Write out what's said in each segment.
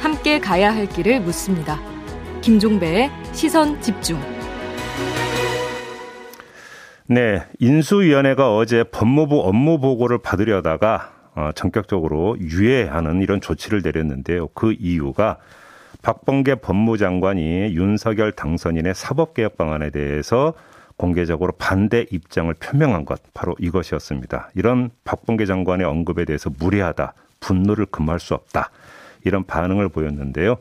함께 가야 할 길을 묻습니다. 김종배의 시선 집중. 네, 인수위원회가 어제 법무부 업무 보고를 받으려다가 어, 전격적으로 유예하는 이런 조치를 내렸는데요. 그 이유가 박범계 법무장관이 윤석열 당선인의 사법개혁 방안에 대해서 공개적으로 반대 입장을 표명한 것 바로 이것이었습니다. 이런 박범계 장관의 언급에 대해서 무례하다, 분노를 금할 수 없다 이런 반응을 보였는데요.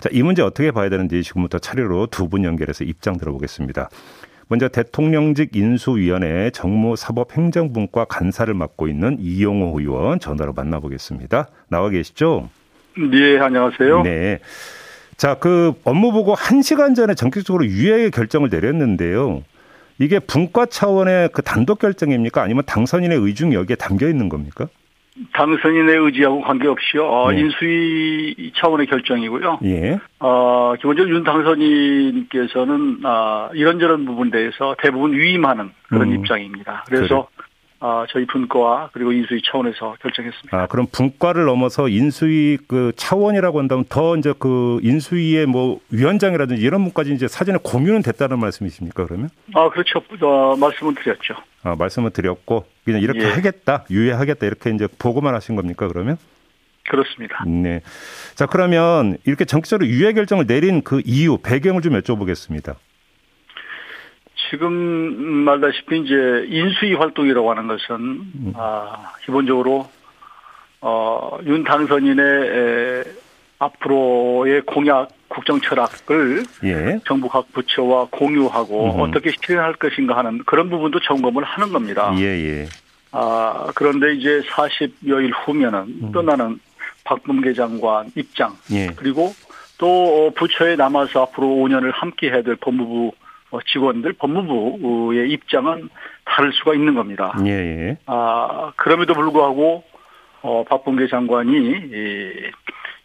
자, 이 문제 어떻게 봐야 되는지 지금부터 차례로 두 분 연결해서 입장 들어보겠습니다. 먼저 대통령직 인수위원회 정무사법행정분과 간사를 맡고 있는 이용호 의원 전화로 만나보겠습니다. 나와 계시죠? 네, 안녕하세요. 네. 자, 그 업무 보고 1시간 전에 전격적으로 유예 결정을 내렸는데요. 이게 분과 차원의 그 단독 결정입니까? 아니면 당선인의 의중이 여기에 담겨 있는 겁니까? 당선인의 의지하고 관계없이요. 어, 네. 인수위 차원의 결정이고요. 예. 어, 기본적으로 윤 당선인께서는 어, 이런저런 부분에 대해서 대부분 위임하는 그런 음. 입장입니다. 그래서 그래. 어, 저희 분과와 그리고 인수위 차원에서 결정했습니다. 아, 그럼 분과를 넘어서 인수위 그 차원이라고 한다면 더 이제 그 인수위의 뭐 위원장이라든지 이런 분까지 이제 사전에 공유는 됐다는 말씀이십니까, 그러면? 아, 그렇죠. 어, 말씀을 드렸죠. 아, 말씀을 드렸고 그냥 이렇게 예. 하겠다, 유예하겠다 이렇게 이제 보고만 하신 겁니까, 그러면? 그렇습니다. 네. 자, 그러면 이렇게 정치적으로 유예 결정을 내린 그 이유, 배경을 좀 여쭤보겠습니다. 지금 말다시피 이제 인수위 활동이라고 하는 것은 음. 아, 기본적으로 어, 윤 당선인의 에, 앞으로의 공약 국정 철학을 예. 정부 각 부처와 공유하고 음 어떻게 실현할 것인가 하는 그런 부분도 점검을 하는 겁니다. 예, 예. 아, 그런데 이제 40여일 후면은 음. 떠나는 박범계 장관 입장 예. 그리고 또 부처에 남아서 앞으로 5년을 함께 해야 될 법무부 어, 직원들 법무부의 입장은 다를 수가 있는 겁니다. 예, 예. 아 그럼에도 불구하고 어, 박범계 장관이 이,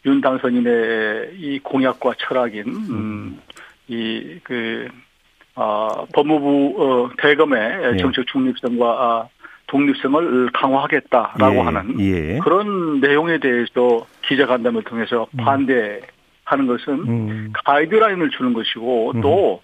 윤 당선인의 이 공약과 철학인 음, 이그 아, 법무부 어, 대검의 예. 정책 중립성과 아, 독립성을 강화하겠다라고 예, 하는 예. 그런 내용에 대해서 기자간담회를 통해서 음. 반대하는 것은 음. 가이드라인을 주는 것이고 음. 또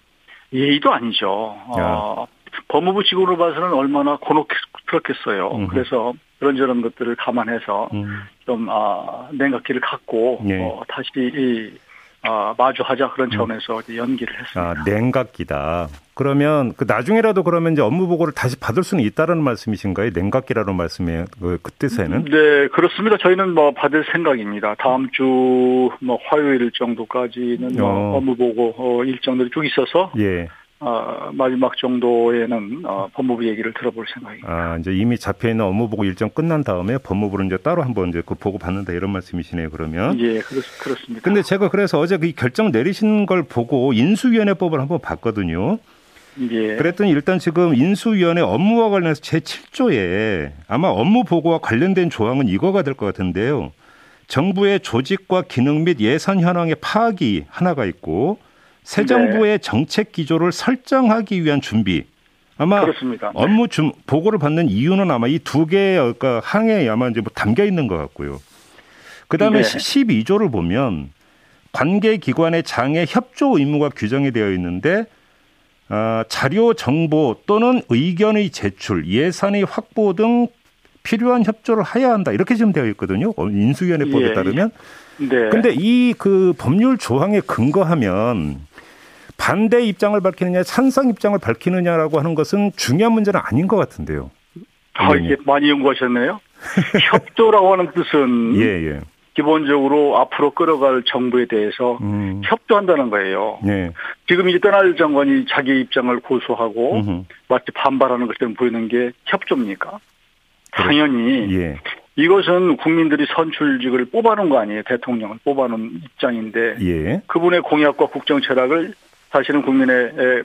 예의도 아니죠. 어, 법무부 직원으로 봐서는 얼마나 곤혹스럽겠어요. 음. 그래서 그런저런 것들을 감안해서 음. 좀 아, 냉각기를 갖고 예. 어, 다시 이, 아, 마주하자 그런 음. 차원에서 음. 연기를 했습니다. 아, 냉각기다. 그러면 그 나중에라도 그러면 이제 업무 보고를 다시 받을 수는 있다는 말씀이신가요? 냉각기라는 말씀에 그, 그 뜻에는? 네, 그렇습니다. 저희는 뭐 받을 생각입니다. 다음 주 뭐 화요일 정도까지는 뭐 어. 업무 보고 어, 일정들이 쭉 있어서 예. 어, 마지막 정도에는 어, 법무부 얘기를 들어볼 생각입니다. 아, 이제 이미 잡혀 있는 업무 보고 일정 끝난 다음에 법무부를 이제 따로 한번 이제 그 보고 받는다 이런 말씀이시네요. 그러면 예, 그렇, 그렇습니다. 근데 제가 그래서 어제 그 결정 내리신 걸 보고 인수위원회법을 한번 봤거든요. 예. 그랬더니 일단 지금 인수위원회 업무와 관련해서 제 7조에 아마 업무 보고와 관련된 조항은 이거가 될 것 같은데요. 정부의 조직과 기능 및 예산 현황의 파악이 하나가 있고 새 정부의 네. 정책 기조를 설정하기 위한 준비. 아마 그렇습니다. 네. 업무 준 보고를 받는 이유는 아마 이 두 개의 그러니까 항에 아마 이제 뭐 담겨 있는 것 같고요. 그다음에 네. 12조를 보면 관계 기관의 장애 협조 의무가 규정이 되어 있는데 어, 자료 정보 또는 의견의 제출, 예산의 확보 등 필요한 협조를 해야 한다 이렇게 지금 되어 있거든요. 어, 인수위원회법에 예, 예. 따르면. 네. 근데 이 그 법률 조항에 근거하면 반대 입장을 밝히느냐, 찬성 입장을 밝히느냐라고 하는 것은 중요한 문제는 아닌 것 같은데요. 아, 이게 많이 연구하셨네요. 협조라고 하는 뜻은 예, 예. 기본적으로 앞으로 끌어갈 정부에 대해서 음. 협조한다는 거예요. 네. 지금 이제 떠날 장관이 자기 입장을 고수하고 음흠. 마치 반발하는 것처럼 보이는 게 협조입니까? 그래. 당연히 예. 이것은 국민들이 선출직을 뽑아놓은 거 아니에요. 대통령을 뽑아놓은 입장인데 예. 그분의 공약과 국정 철학을 사실은 국민의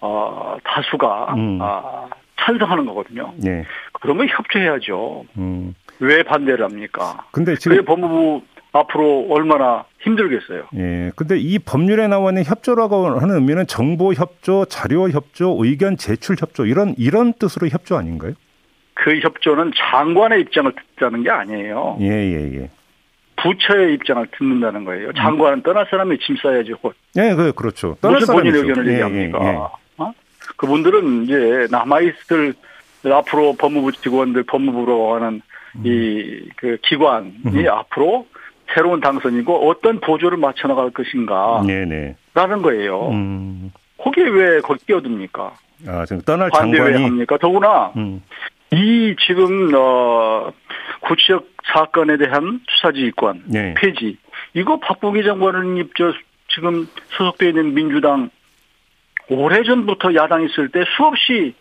어, 다수가 음. 아, 찬성하는 거거든요. 네. 그러면 협조해야죠. 음. 왜 반대를 합니까? 근데 지금 법무부 앞으로 얼마나 힘들겠어요. 예. 근데 이 법률에 나와 있는 협조라고 하는 의미는 정보 협조, 자료 협조, 의견 제출 협조 이런 이런 뜻으로 협조 아닌가요? 그 협조는 장관의 입장을 듣자는 게 아니에요. 예, 예, 예. 부처의 입장을 듣는다는 거예요. 장관은 떠날 사람이 짐 싸야지 곧. 예, 그 그렇죠. 무슨 본인 의견을 예, 얘기합니까? 예, 예. 어? 그분들은 이제 남아있을 앞으로 법무부 직원들 법무부로 하는 음. 이그 기관이 음. 앞으로 새로운 당선이고 어떤 보조를 맞춰 나갈 것인가. 네네. 라는 거예요. 음. 거기에 왜 거기 끼어듭니까? 아, 지금 떠날 장관이 왜 합니까? 더구나 음. 이 지금 어 구치역 사건에 대한 수사지휘권 네. 폐지 이거 박봉기 장관은 입저 지금 소속되어 있는 민주당 오래전부터 야당 있을 때 수없이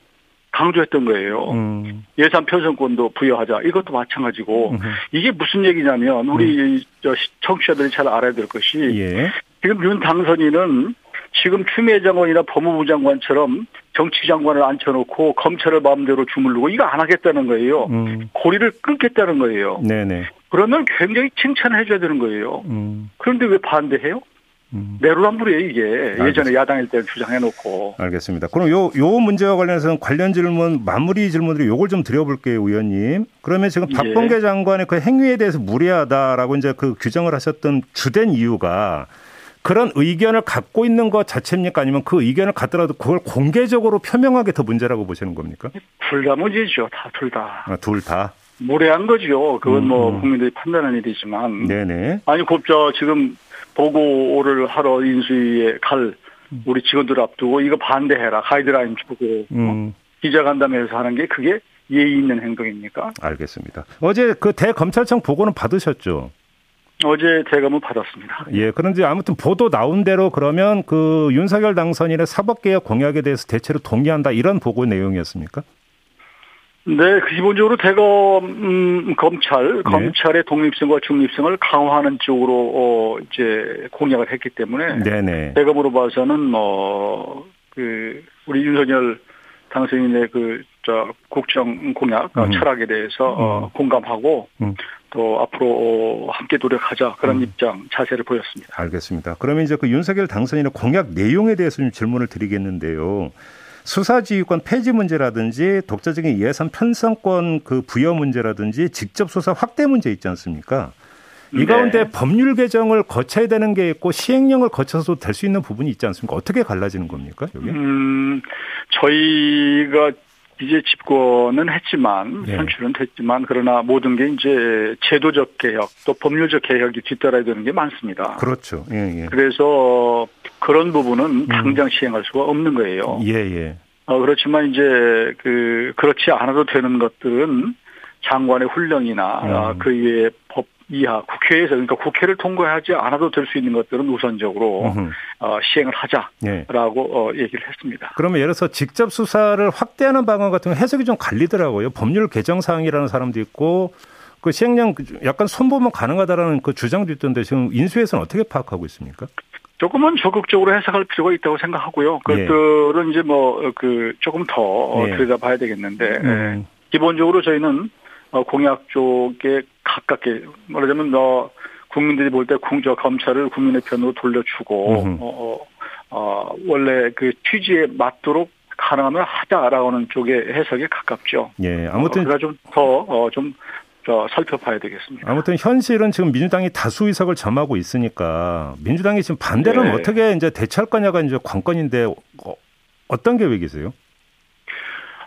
강조했던 거예요. 음. 예산 편성권도 부여하자. 이것도 마찬가지고 음. 이게 무슨 얘기냐면 우리 음. 저 청취자들이 잘 알아야 될 것이 예. 지금 윤 당선인은 지금 추미애 장관이나 법무부 장관처럼 정치 장관을 앉혀놓고 검찰을 마음대로 주물르고 이거 안 하겠다는 거예요. 음. 고리를 끊겠다는 거예요. 네네. 그러면 굉장히 칭찬을 해줘야 되는 거예요. 음. 그런데 왜 반대해요? 음. 내로남불이에요 이게 알겠습니다. 예전에 야당일 때 주장해놓고. 알겠습니다. 그럼 요 요 문제와 관련해서는 관련 질문 마무리 질문으로 요걸 좀 드려볼게요, 의원님. 그러면 지금 예. 박범계 예. 장관의 그 행위에 대해서 무례하다라고 이제 그 규정을 하셨던 주된 이유가 그런 의견을 갖고 있는 것 자체입니까? 아니면 그 의견을 갖더라도 그걸 공개적으로 표명하게 더 문제라고 보시는 겁니까? 둘 다 문제죠. 다 둘 다. 아, 둘 다. 무례한 거죠. 그건 뭐 음. 뭐 국민들이 판단하는 일이지만. 네네. 아니 곱저 지금 보고를 하러 인수위에 갈 우리 직원들 앞두고 이거 반대해라 가이드라인 주고 음. 어? 기자간담회에서 하는 게 그게 예의 있는 행동입니까? 알겠습니다. 어제 그 대검찰청 보고는 받으셨죠? 어제 대검은 받았습니다. 예, 그런데 아무튼 보도 나온 대로 그러면 그 윤석열 당선인의 사법개혁 공약에 대해서 대체로 동의한다 이런 보고 내용이었습니까? 네, 기본적으로 대검 음, 검찰 네. 검찰의 독립성과 중립성을 강화하는 쪽으로 어, 이제 공약을 했기 때문에 네네. 대검으로 봐서는 뭐 그 우리 윤석열 당선인의 그 저 국정 공약 음. 철학에 대해서 어, 음. 어, 공감하고 음. 또 앞으로 함께 노력하자 그런 음. 입장 자세를 보였습니다. 알겠습니다. 그러면 이제 그 윤석열 당선인의 공약 내용에 대해서 좀 질문을 드리겠는데요. 수사지휘권 폐지 문제라든지 독자적인 예산 편성권 그 부여 문제라든지 직접 수사 확대 문제 있지 않습니까? 이 네. 가운데 법률 개정을 거쳐야 되는 게 있고 시행령을 거쳐서 될수 있는 부분이 있지 않습니까? 어떻게 갈라지는 겁니까? 여기? 음, 저희가 이제 집권은 했지만 네. 선출은 됐지만 그러나 모든 게 이제 제도적 개혁 또 법률적 개혁이 뒤따라야 되는 게 많습니다. 그렇죠. 예, 예. 그래서 그런 부분은 음. 당장 시행할 수가 없는 거예요. 예, 예. 어, 그렇지만 이제 그 그렇지 않아도 되는 것들은 장관의 훈령이나 음. 어, 그 이외의 법 이하 국회에서 그러니까 국회를 통과하지 않아도 될 수 있는 것들은 우선적으로 어, 시행을 하자라고 네. 어, 얘기를 했습니다. 그러면 예를 들어서 직접 수사를 확대하는 방안 같은 거 해석이 좀 갈리더라고요. 법률 개정 사항이라는 사람도 있고 그 시행령 약간 손보면 가능하다라는 그 주장도 있던데 지금 인수에서는 어떻게 파악하고 있습니까? 조금은 적극적으로 해석할 필요가 있다고 생각하고요. 예. 그것들은 예. 이제 뭐 그 조금 더 예. 들여다봐야 되겠는데 음. 기본적으로 저희는 어, 공약 쪽에 가깝게 말하자면 너 국민들이 볼 때 공저 검찰을 국민의 편으로 돌려주고 어, 어, 어, 원래 그 취지에 맞도록 가능하면 하자라는 쪽의 해석에 가깝죠. 예, 아무튼 어, 그래 좀더 어, 좀 살펴봐야 되겠습니다. 아무튼 현실은 지금 민주당이 다수 의석을 점하고 있으니까 민주당이 지금 반대는 네. 어떻게 이제 대처할 거냐가 이제 관건인데 어, 어떤 계획이세요?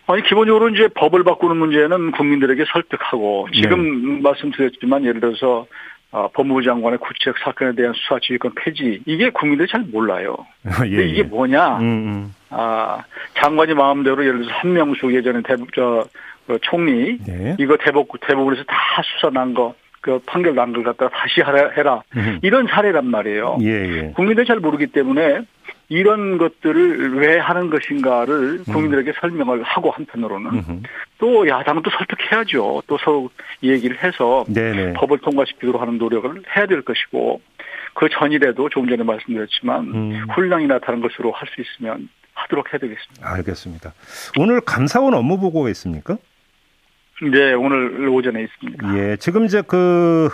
아니 기본적으로 이제 법을 바꾸는 문제는 국민들에게 설득하고 지금 네. 말씀드렸지만 예를 들어서 어, 법무부 장관의 구체적 사건에 대한 수사 지휘권 폐지 이게 국민들이 잘 몰라요. 예, 근데 이게 예. 뭐냐? 음, 음. 아 장관이 마음대로 예를 들어서 한명숙 예전에 대북 저 그 총리 네. 이거 대법 대법원에서 다 수사 난 거. 그 판결 난 걸 갖다가 다시 하라 해라 음. 이런 사례란 말이에요. 예, 예. 국민들이 잘 모르기 때문에 이런 것들을 왜 하는 것인가를 음. 국민들에게 음. 설명을 하고 한편으로는. 또 야당도 설득해야죠. 또 서로 얘기를 해서 네네. 법을 통과시키도록 하는 노력을 해야 될 것이고 그 전이라도 조금 전에 말씀드렸지만 음. 훈령이나 다른 것으로 할 수 있으면 하도록 해야 되겠습니다. 알겠습니다. 오늘 감사원 업무 보고가 있습니까? 네, 오늘 오전에 있습니다. 예, 지금 이제 그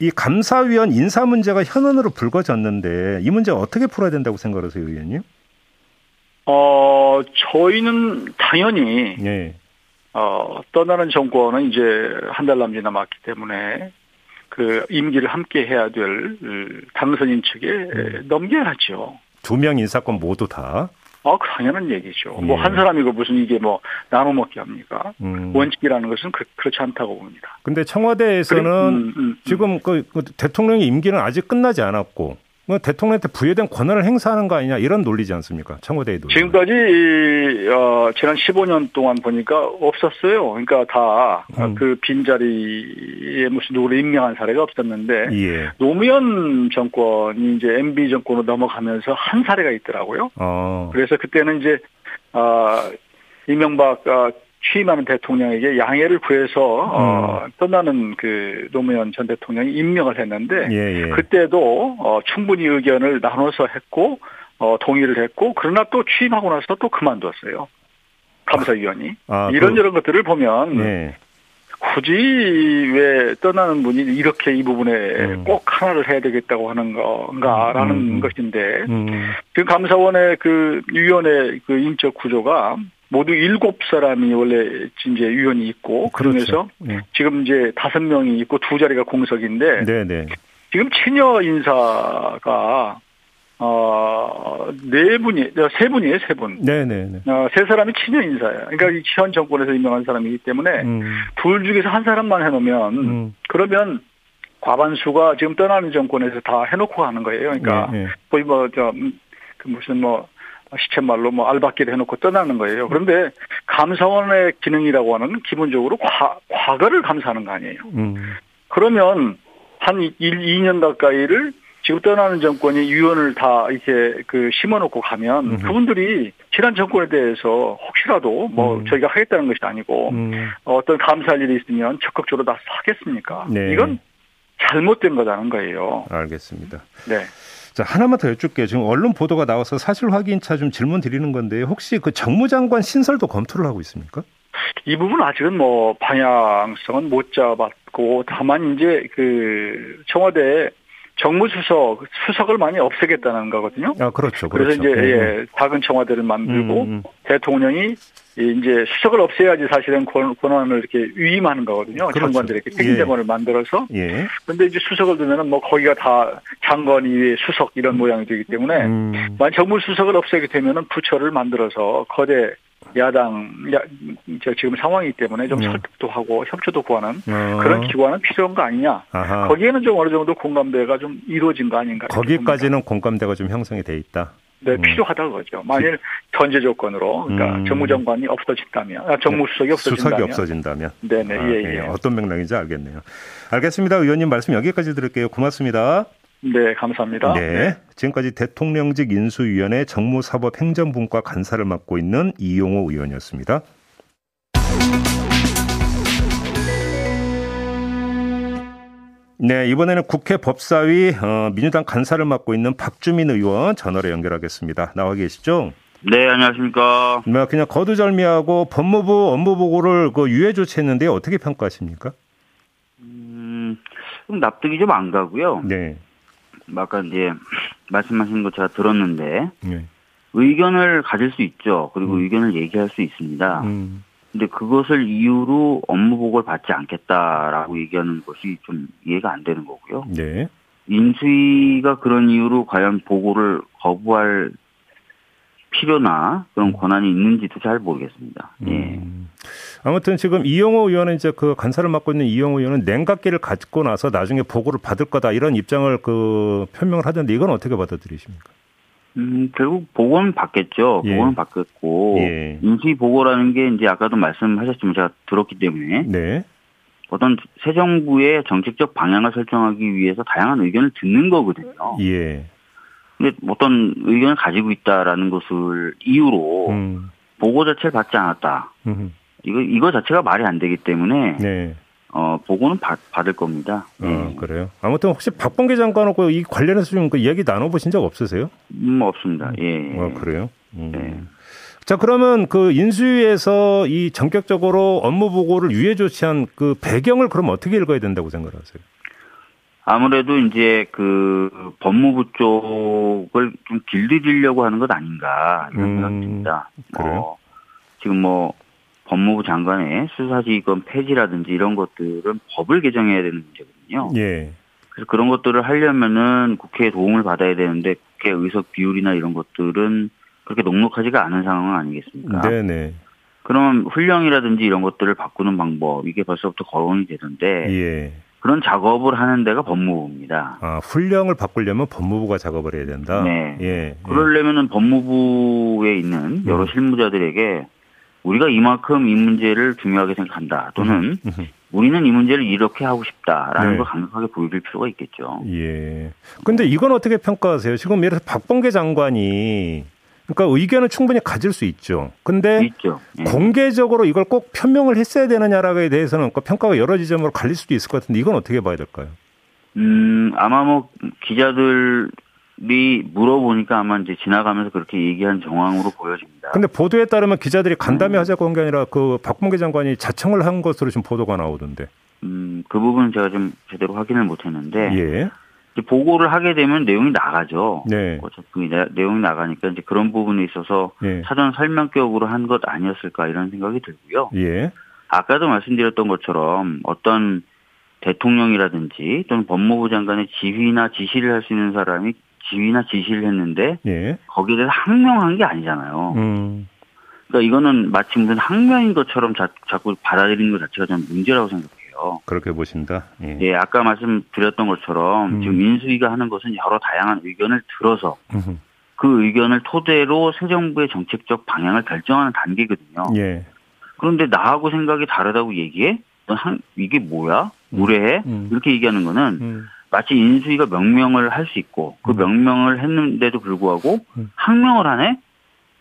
이 감사위원 인사 문제가 현안으로 불거졌는데 이 문제 어떻게 풀어야 된다고 생각하세요, 의원님? 어, 저희는 당연히 네. 어, 떠나는 정권은 이제 한 달 남짓 남았기 때문에 그 임기를 함께 해야 될 당선인 측에 음. 넘겨야죠. 두 명 인사권 모두 다. 아, 당연한 얘기죠. 뭐 예. 뭐한 사람이고 무슨 이게 뭐 나눠 먹기 합니까? 음. 원칙이라는 것은 그, 렇지 않다고 봅니다. 근데 청와대에서는 그래? 음, 음, 음, 지금 그, 그 대통령의 임기는 아직 끝나지 않았고 뭐 대통령한테 부여된 권한을 행사하는 거 아니냐 이런 논리지 않습니까? 청와대의 논리. 지금까지 어, 지난 15년 동안 보니까 없었어요. 그러니까 다그 음. 그 빈자리에 무슨 누구를 임명한 사례가 없었는데 예. 노무현 정권이 이제 MB 정권으로 넘어가면서 한 사례가 있더라고요. 어. 그래서 그때는 이제 어, 이명박 어, 취임하는 대통령에게 양해를 구해서 어, 음. 어, 떠나는 그 노무현 전 대통령이 임명을 했는데 예, 예. 그때도 어, 충분히 의견을 나눠서 했고 어, 동의를 했고 그러나 또 취임하고 나서 또 그만뒀어요. 감사위원이 아, 이런저런 그... 것들을 보면 예. 굳이 왜 떠나는 분이 이렇게 이 부분에 음. 꼭 하나를 해야 되겠다고 하는 건가라는 음. 음. 것인데 음. 지금 감사원의 그 위원회 그 인적 구조가 모두 일곱 사람이 원래 이제 위원이 있고 그러면서 그렇죠. 네. 지금 이제 다섯 명이 있고 두 자리가 공석인데 네네. 네. 지금 친여 인사가 어네 분이 세 분이에요 세 분. 네네. 네, 네. 어세 사람이 친여 인사예요. 그러니까 현 정권에서 임명한 사람이기 때문에 음. 둘 중에서 한 사람만 해놓으면 음. 그러면 과반수가 지금 떠나는 정권에서 다 해놓고 가는 거예요. 그러니까 네, 네. 거의 뭐저 음, 그 무슨 뭐 시쳇말로 뭐 알바끼를 해놓고 떠나는 거예요. 그런데 감사원의 기능이라고 하는 기본적으로 과, 과거를 감사하는 거 아니에요. 음. 그러면 한 1, 2년 가까이를 지금 떠나는 정권이 위원을 다 이렇게 그 심어놓고 가면 음. 그분들이 지난 정권에 대해서 혹시라도 뭐 음. 저희가 하겠다는 것이 아니고 음. 어떤 감사할 일이 있으면 적극적으로 나서 하겠습니까? 네. 이건 잘못된 거라는 거예요. 알겠습니다. 네. 자, 하나만 더 여쭙게요. 지금 언론 보도가 나와서 사실 확인차 좀 질문 드리는 건데 혹시 그 정무장관 신설도 검토를 하고 있습니까? 이 부분 아직은 뭐 방향성은 못 잡았고 다만 이제 그 청와대 정무수석 수석을 많이 없애겠다는 거거든요. 아 그렇죠. 그렇죠. 그래서 이제 네. 예, 작은 청와대를 만들고 음, 음. 대통령이 이제 수석을 없애야지 사실은 권한을 이렇게 위임하는 거거든요. 그렇죠. 장관들에게 책임자관을 예. 만들어서. 예. 그런데 이제 수석을 두면은 뭐 거기가 다 장관 이외 수석 이런 음. 모양이 되기 때문에 음. 만약 정무수석을 없애게 되면은 부처를 만들어서 거대 야당 야, 저 지금 상황이기 때문에 좀 네. 설득도 하고 협조도 구하는 어. 그런 기관은 필요한 거 아니냐. 아하. 거기에는 좀 어느 정도 공감대가 좀 이루어진 거 아닌가. 거기까지는 공감대가 좀 형성이 돼 있다. 네, 음. 필요하다는 거죠. 만일 전제 조건으로, 그러니까 음. 정무장관이 없어진다면, 아, 정무수석이 없어진다면. 수석이 없어진다면. 네네, 아, 예, 예, 예. 어떤 맥락인지 알겠네요. 알겠습니다. 의원님 말씀 여기까지 들을게요. 고맙습니다. 네, 감사합니다. 네. 네. 지금까지 대통령직 인수위원회 정무사법행정분과 간사를 맡고 있는 이용호 의원이었습니다. 네, 이번에는 국회 법사위 어, 민주당 간사를 맡고 있는 박주민 의원 전화로 연결하겠습니다. 나와 계시죠? 네, 안녕하십니까. 네, 그냥 거두절미하고 법무부 업무 보고를 그 유예 조치했는데 어떻게 평가하십니까? 음, 좀 납득이 좀 안 가고요. 네. 아까 이제 말씀하신 거 제가 들었는데 네. 의견을 가질 수 있죠. 그리고 음. 의견을 얘기할 수 있습니다. 음. 근데 그것을 이유로 업무 보고를 받지 않겠다라고 얘기하는 것이 좀 이해가 안 되는 거고요. 네. 인수위가 그런 이유로 과연 보고를 거부할 필요나 그런 음. 권한이 있는지도 잘 모르겠습니다. 예. 음. 아무튼 지금 이영호 의원은 이제 그 간사를 맡고 있는 이영호 의원은 냉각기를 갖고 나서 나중에 보고를 받을 거다 이런 입장을 그 표명을 하던데 이건 어떻게 받아들이십니까? 음, 결국 보고는 받겠죠. 예. 보고는 받겠고 예. 인수위 보고라는 게 이제 아까도 말씀하셨지만 제가 들었기 때문에 네. 어떤 새 정부의 정책적 방향을 설정하기 위해서 다양한 의견을 듣는 거거든요. 예. 근데 어떤 의견을 가지고 있다라는 것을 이유로 음. 보고 자체를 받지 않았다. 음. 이거 이거 자체가 말이 안 되기 때문에 네. 어 보고는 받, 받을 겁니다. 네. 아, 그래요. 아무튼 혹시 박범계 장관하고 이 관련해서 좀 그 이야기 나눠보신 적 없으세요? 음 없습니다. 예. 아, 그래요. 음. 네. 자 그러면 그 인수위에서 이 전격적으로 업무 보고를 유예 조치한 그 배경을 그럼 어떻게 읽어야 된다고 생각하세요? 아무래도 이제 그 법무부 쪽을 좀 길들이려고 하는 것 아닌가 이런 음, 생각이 듭니다. 뭐 지금 뭐 법무부 장관의 수사지휘권 폐지라든지 이런 것들은 법을 개정해야 되는 문제거든요. 예. 그래서 그런 것들을 하려면은 국회의 도움을 받아야 되는데 국회 의석 비율이나 이런 것들은 그렇게 녹록하지가 않은 상황 아니겠습니까? 네네. 그럼 훈령이라든지 이런 것들을 바꾸는 방법 이게 벌써부터 거론이 되던데 예. 그런 작업을 하는 데가 법무부입니다. 아 훈령을 바꾸려면 법무부가 작업을 해야 된다. 네. 예. 그러려면은 법무부에 있는 여러 음. 실무자들에게 우리가 이만큼 이 문제를 중요하게 생각한다. 또는. 우리는 이 문제를 이렇게 하고 싶다라는 네. 걸 강력하게 보여줄 필요가 있겠죠. 예. 근데 이건 어떻게 평가하세요? 지금 예를 들어서 박범계 장관이 그러니까 의견을 충분히 가질 수 있죠. 근데 있죠. 예. 공개적으로 이걸 꼭 표명을 했어야 되느냐라고에 대해서는 그 평가가 여러 지점으로 갈릴 수도 있을 것 같은데 이건 어떻게 봐야 될까요? 음, 아마 뭐 기자들 이 물어보니까 아마 이제 지나가면서 그렇게 얘기한 정황으로 보여집니다. 근데 보도에 따르면 기자들이 간담회 음. 하자고 한 게 아니라 그 박봉계 장관이 자청을 한 것으로 지금 보도가 나오던데. 음, 그 부분은 제가 좀 제대로 확인을 못 했는데. 예. 보고를 하게 되면 내용이 나가죠. 네. 어차피 내용이 나가니까 이제 그런 부분에 있어서 예. 사전 설명격으로 한 것 아니었을까 이런 생각이 들고요. 예. 아까도 말씀드렸던 것처럼 어떤 대통령이라든지 또는 법무부 장관의 지휘나 지시를 할 수 있는 사람이 지휘나 지시를 했는데 예. 거기에 대해서 항명한 게 아니잖아요. 음. 그러니까 이거는 마치 무슨 항명인 것처럼 자, 꾸 받아들이는 것 자체가 좀 문제라고 생각해요. 그렇게 보신다. 예, 예 아까 말씀드렸던 것처럼 음. 지금 민수위가 하는 것은 여러 다양한 의견을 들어서 음흠. 그 의견을 토대로 새 정부의 정책적 방향을 결정하는 단계거든요. 예. 그런데 나하고 생각이 다르다고 얘기해? 한, 이게 뭐야? 무례해? 음. 음. 이렇게 얘기하는 거는 음. 마치 인수위가 명명을 할 수 있고 그 음. 명명을 했는데도 불구하고 음. 항명을 하네?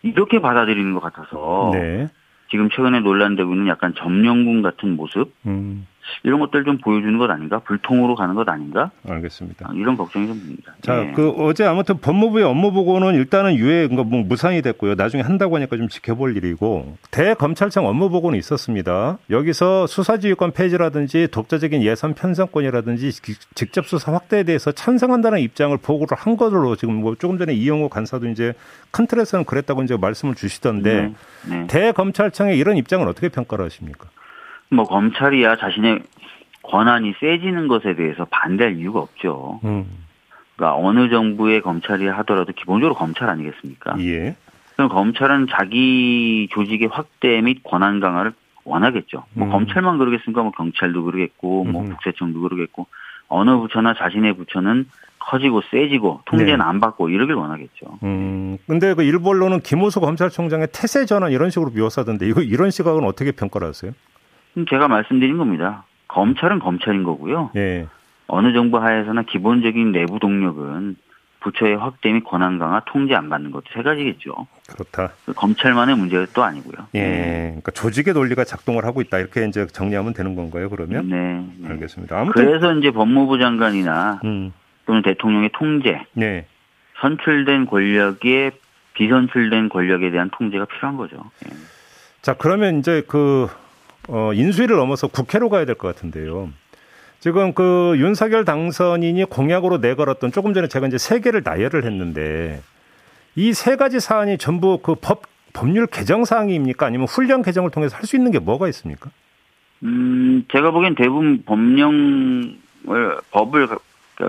이렇게 받아들이는 것 같아서 네. 지금 최근에 논란되고 있는 약간 점령군 같은 모습 음. 이런 것들 좀 보여주는 것 아닌가? 불통으로 가는 것 아닌가? 알겠습니다. 아, 이런 걱정이 좀 듭니다. 자, 네. 그 어제 아무튼 법무부의 업무 보고는 일단은 유예 뭐 무상이 됐고요. 나중에 한다고 하니까 좀 지켜볼 일이고 대검찰청 업무 보고는 있었습니다. 여기서 수사지휘권 폐지라든지 독자적인 예산 편성권이라든지 직접 수사 확대에 대해서 찬성한다는 입장을 보고를 한 것으로 지금 뭐 조금 전에 이영호 간사도 이제 큰 틀에서는 그랬다고 이제 말씀을 주시던데 네. 네. 대검찰청의 이런 입장을 어떻게 평가를 하십니까? 뭐 검찰이야 자신의 권한이 세지는 것에 대해서 반대할 이유가 없죠. 음. 그러니까 어느 정부의 검찰이 하더라도 기본적으로 검찰 아니겠습니까? 예. 그럼 검찰은 자기 조직의 확대 및 권한 강화를 원하겠죠. 뭐 음. 검찰만 그러겠습니까? 뭐 경찰도 그러겠고, 뭐 음. 국세청도 그러겠고, 어느 부처나 자신의 부처는 커지고 세지고 통제는 네. 안 받고 이러길 원하겠죠. 음. 근데 그 일본로는 김호수 검찰총장의 태세 전환 이런 식으로 묘사하던데 이거 이런 시각은 어떻게 평가를 하세요? 제가 말씀드린 겁니다. 검찰은 검찰인 거고요. 예. 어느 정부 하에서나 기본적인 내부 동력은 부처의 확대 및 권한 강화, 통제 안 받는 것도 세 가지겠죠. 그렇다. 검찰만의 문제가 또 아니고요. 예. 네. 그러니까 조직의 논리가 작동을 하고 있다 이렇게 이제 정리하면 되는 건가요? 그러면? 네. 네. 알겠습니다. 아무튼 그래서 이제 법무부 장관이나 음. 또는 대통령의 통제, 네. 선출된 권력의 비선출된 권력에 대한 통제가 필요한 거죠. 네. 자 그러면 이제 그 어, 인수위를 넘어서 국회로 가야 될 것 같은데요. 지금 그 윤석열 당선인이 공약으로 내걸었던 조금 전에 제가 이제 세 개를 나열을 했는데 이 세 가지 사안이 전부 그 법, 법률 개정 사항입니까? 아니면 훈련 개정을 통해서 할 수 있는 게 뭐가 있습니까? 음, 제가 보기엔 대부분 법령을, 법을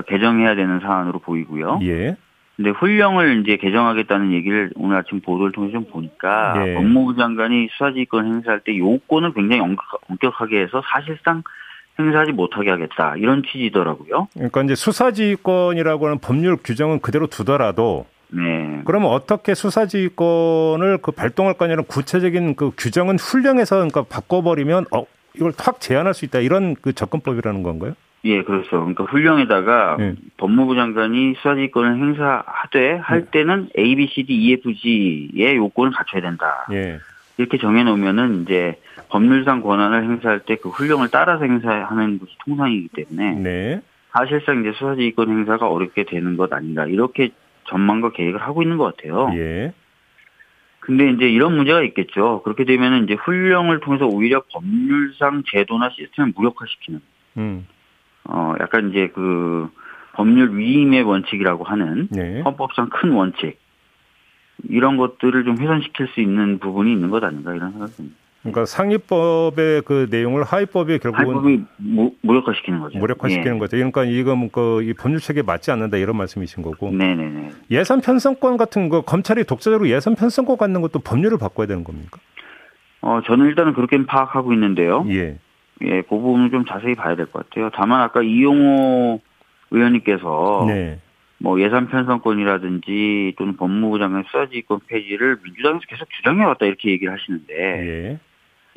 개정해야 되는 사안으로 보이고요. 예. 근데 훈령을 이제 개정하겠다는 얘기를 오늘 아침 보도를 통해서 좀 보니까 네. 법무부 장관이 수사지휘권 행사할 때 요건을 굉장히 엄격하게 해서 사실상 행사하지 못하게 하겠다 이런 취지더라고요. 그러니까 이제 수사지휘권이라고 하는 법률 규정은 그대로 두더라도 네. 그러면 어떻게 수사지휘권을 그 발동할 거냐는 구체적인 그 규정은 훈령에서 그러니까 바꿔버리면 어 이걸 확 제한할 수 있다 이런 그 접근법이라는 건가요? 예, 그렇죠. 그러니까 훈령에다가 네. 법무부 장관이 수사지휘권을 행사하되 할 네. 때는 A, B, C, D, E, F, G의 요건을 갖춰야 된다. 예. 이렇게 정해놓으면은 이제 법률상 권한을 행사할 때 그 훈령을 따라서 행사하는 것이 통상이기 때문에 네. 사실상 이제 수사지휘권 행사가 어렵게 되는 것 아닌가 이렇게 전망과 계획을 하고 있는 것 같아요. 예. 근데 이제 이런 문제가 있겠죠. 그렇게 되면은 이제 훈령을 통해서 오히려 법률상 제도나 시스템을 무력화시키는. 음. 어, 약간 이제 그 법률 위임의 원칙이라고 하는 네. 헌법상 큰 원칙 이런 것들을 좀 훼손시킬 수 있는 부분이 있는 것 아닌가 이런 생각입니다. 그러니까 상위법의 그 내용을 하위법에 결국은 하위법이 무, 무력화시키는 거죠. 무력화시키는 예. 거죠. 그러니까 이건 그이 법률 체계에 맞지 않는다 이런 말씀이신 거고. 네네네. 예산 편성권 같은 거 검찰이 독자적으로 예산 편성권 갖는 것도 법률을 바꿔야 되는 겁니까? 어 저는 일단은 그렇게 파악하고 있는데요. 예. 예, 그 부분은 좀 자세히 봐야 될 것 같아요. 다만 아까 이용호 의원님께서 네. 뭐 예산 편성권이라든지 또는 법무부 장관 수사지휘권 폐지를 민주당에서 계속 주장해왔다 이렇게 얘기를 하시는데 예.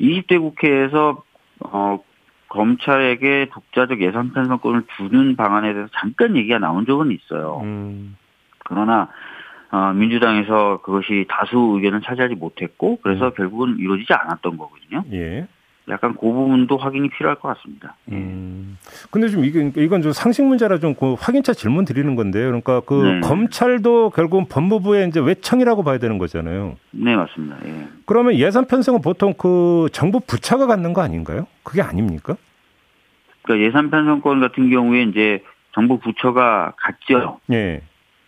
20대 국회에서 어 검찰에게 독자적 예산 편성권을 주는 방안에 대해서 잠깐 얘기가 나온 적은 있어요. 음. 그러나 어, 민주당에서 그것이 다수 의견을 차지하지 못했고 그래서 음. 결국은 이루어지지 않았던 거거든요. 예. 약간 그 부분도 확인이 필요할 것 같습니다. 음. 근데 좀 이게 이건 좀 상식 문제라 좀 그 확인차 질문 드리는 건데요. 그러니까 그 네. 검찰도 결국은 법무부의 이제 외청이라고 봐야 되는 거잖아요. 네, 맞습니다. 예. 그러면 예산 편성은 보통 그 정부 부처가 갖는 거 아닌가요? 그게 아닙니까? 그러니까 예산 편성권 같은 경우에 이제 정부 부처가 갖죠. 예.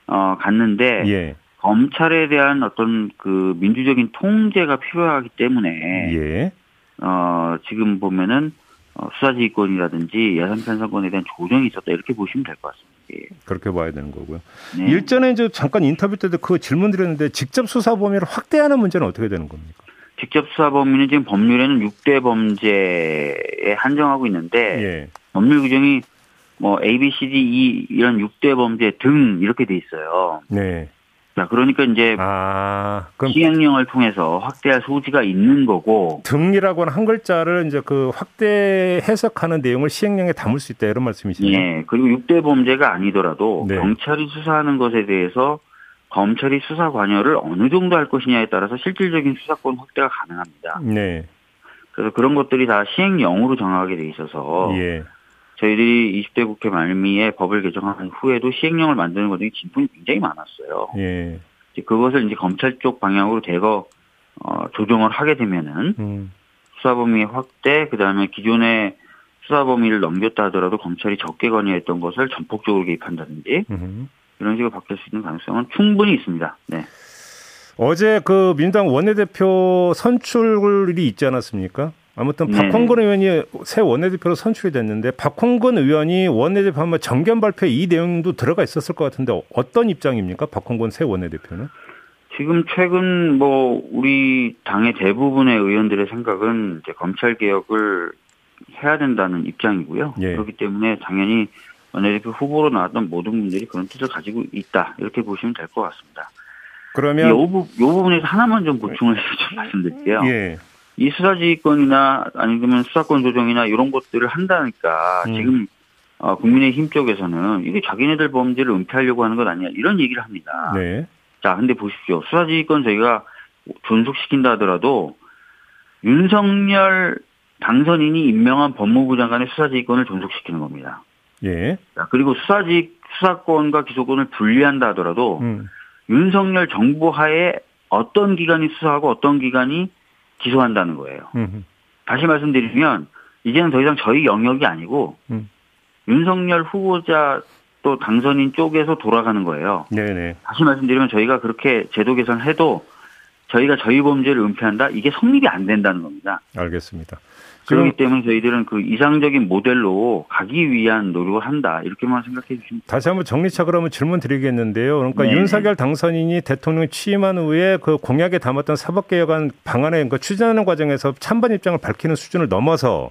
어, 갖는데 예. 검찰에 대한 어떤 그 민주적인 통제가 필요하기 때문에 예. 어, 지금 보면은 어, 수사지휘권이라든지 예산 편성권에 대한 조정이 있었다 이렇게 보시면 될 것 같습니다. 예. 그렇게 봐야 되는 거고요. 네. 일전에 이제 잠깐 인터뷰 때도 그 질문 드렸는데 직접 수사 범위를 확대하는 문제는 어떻게 되는 겁니까? 직접 수사 범위는 지금 법률에는 6대 범죄에 한정하고 있는데 예. 법률 규정이 뭐 A, B, C, D, E 이런 6대 범죄 등 이렇게 돼 있어요. 네. 자, 그러니까 이제 아, 시행령을 통해서 확대할 소지가 있는 거고 등이라고 하는 한 글자를 이제 그 확대 해석하는 내용을 시행령에 담을 수 있다 이런 말씀이시네요. 네. 그리고 6대 범죄가 아니더라도 네. 경찰이 수사하는 것에 대해서 검찰이 수사 관여를 어느 정도 할 것이냐에 따라서 실질적인 수사권 확대가 가능합니다. 네. 그래서 그런 것들이 다 시행령으로 정하게 돼 있어서 예. 저희들이 20대 국회 말미에 법을 개정한 후에도 시행령을 만드는 것들이 진통이 굉장히 많았어요. 예. 이제 그것을 이제 검찰 쪽 방향으로 대거 어, 조정을 하게 되면은 음. 수사 범위 확대, 그 다음에 기존의 수사 범위를 넘겼다 하더라도 검찰이 적게 관여했던 것을 전폭적으로 개입한다든지 음. 이런 식으로 바뀔 수 있는 가능성은 충분히 있습니다. 네. 어제 그 민당 원내대표 선출이 있지 않았습니까? 아무튼 네. 박홍근 의원이 새 원내대표로 선출이 됐는데 박홍근 의원이 원내대표 한번 정견 발표 이 내용도 들어가 있었을 것 같은데 어떤 입장입니까? 박홍근 새 원내대표는? 지금 최근 뭐 우리 당의 대부분의 의원들의 생각은 이제 검찰 개혁을 해야 된다는 입장이고요. 예. 그렇기 때문에 당연히 원내대표 후보로 나왔던 모든 분들이 그런 뜻을 가지고 있다 이렇게 보시면 될 것 같습니다. 그러면 요 부분에서 하나만 좀 보충을 해서 좀 말씀드릴게요. 예. 이 수사지휘권이나 아니면 수사권 조정이나 이런 것들을 한다니까 음. 지금 어, 국민의힘 쪽에서는 이게 자기네들 범죄를 은폐하려고 하는 것 아니야 이런 얘기를 합니다. 네. 자, 근데 보십시오. 수사지휘권 저희가 존속시킨다 하더라도 윤석열 당선인이 임명한 법무부 장관의 수사지휘권을 존속시키는 겁니다. 예. 자, 그리고 수사지 수사권과 기소권을 분리한다 하더라도 음. 윤석열 정부 하에 어떤 기관이 수사하고 어떤 기관이 기소한다는 거예요. 음흠. 다시 말씀드리면 이제는 더 이상 저희 영역이 아니고 음. 윤석열 후보자 또 당선인 쪽에서 돌아가는 거예요. 네네. 다시 말씀드리면 저희가 그렇게 제도 개선해도 저희가 저희 범죄를 은폐한다 이게 성립이 안 된다는 겁니다. 알겠습니다. 그렇기 때문에 저희들은 그 이상적인 모델로 가기 위한 노력을 한다 이렇게만 생각해 주시면 다시 한번 정리차 그러면 질문 드리겠는데요. 그러니까 네. 윤석열 당선인이 대통령 취임한 후에 그 공약에 담았던 사법개혁안 방안에 그러니까 추진하는 과정에서 찬반 입장을 밝히는 수준을 넘어서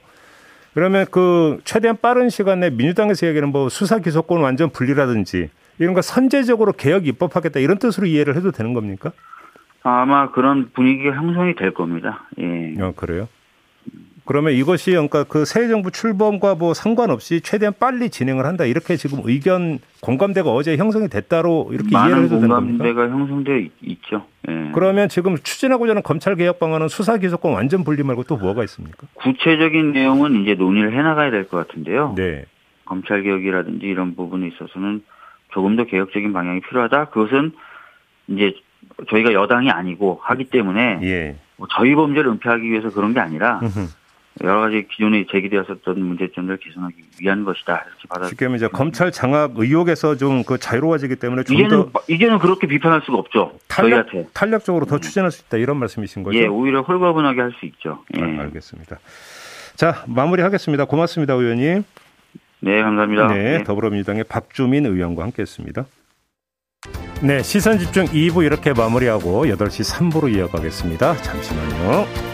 그러면 그 최대한 빠른 시간에 민주당에서 얘기하는 뭐 수사 기소권 완전 분리라든지 이런 거 선제적으로 개혁 입법하겠다 이런 뜻으로 이해를 해도 되는 겁니까? 아마 그런 분위기가 형성이 될 겁니다. 예. 아, 그래요? 그러면 이것이 그러니까 그 새 정부 출범과 뭐 상관없이 최대한 빨리 진행을 한다 이렇게 지금 의견 공감대가 어제 형성이 됐다로 이렇게 이해를 해도 되는 겁니까? 공감대가 형성돼 있죠. 예. 그러면 지금 추진하고자 하는 검찰 개혁 방안은 수사 기소권 완전 분리 말고 또 뭐가 있습니까? 구체적인 내용은 이제 논의를 해 나가야 될 것 같은데요. 네. 검찰 개혁이라든지 이런 부분에 있어서는 조금 더 개혁적인 방향이 필요하다. 그것은 이제 저희가 여당이 아니고 하기 때문에 예. 뭐 저희 범죄를 은폐하기 위해서 그런 게 아니라 여러 가지 기존에 제기되었었던 문제점들을 개선하기 위한 것이다 이렇게 받아. 말하면 이제 검찰 장악 의혹에서 좀 그 자유로워지기 때문에 좀 이제는 더 이제는 그렇게 비판할 수가 없죠. 탄력, 저희한테 탄력적으로 더 추진할 수 있다 이런 말씀이신 거죠? 예, 오히려 홀가분하게 할 수 있죠. 예. 아, 알겠습니다. 자 마무리하겠습니다. 고맙습니다, 의원님. 네, 감사합니다. 네, 네. 더불어민주당의 박주민 의원과 함께했습니다. 네, 시선 집중 2부 이렇게 마무리하고 8시 3부로 이어가겠습니다. 잠시만요.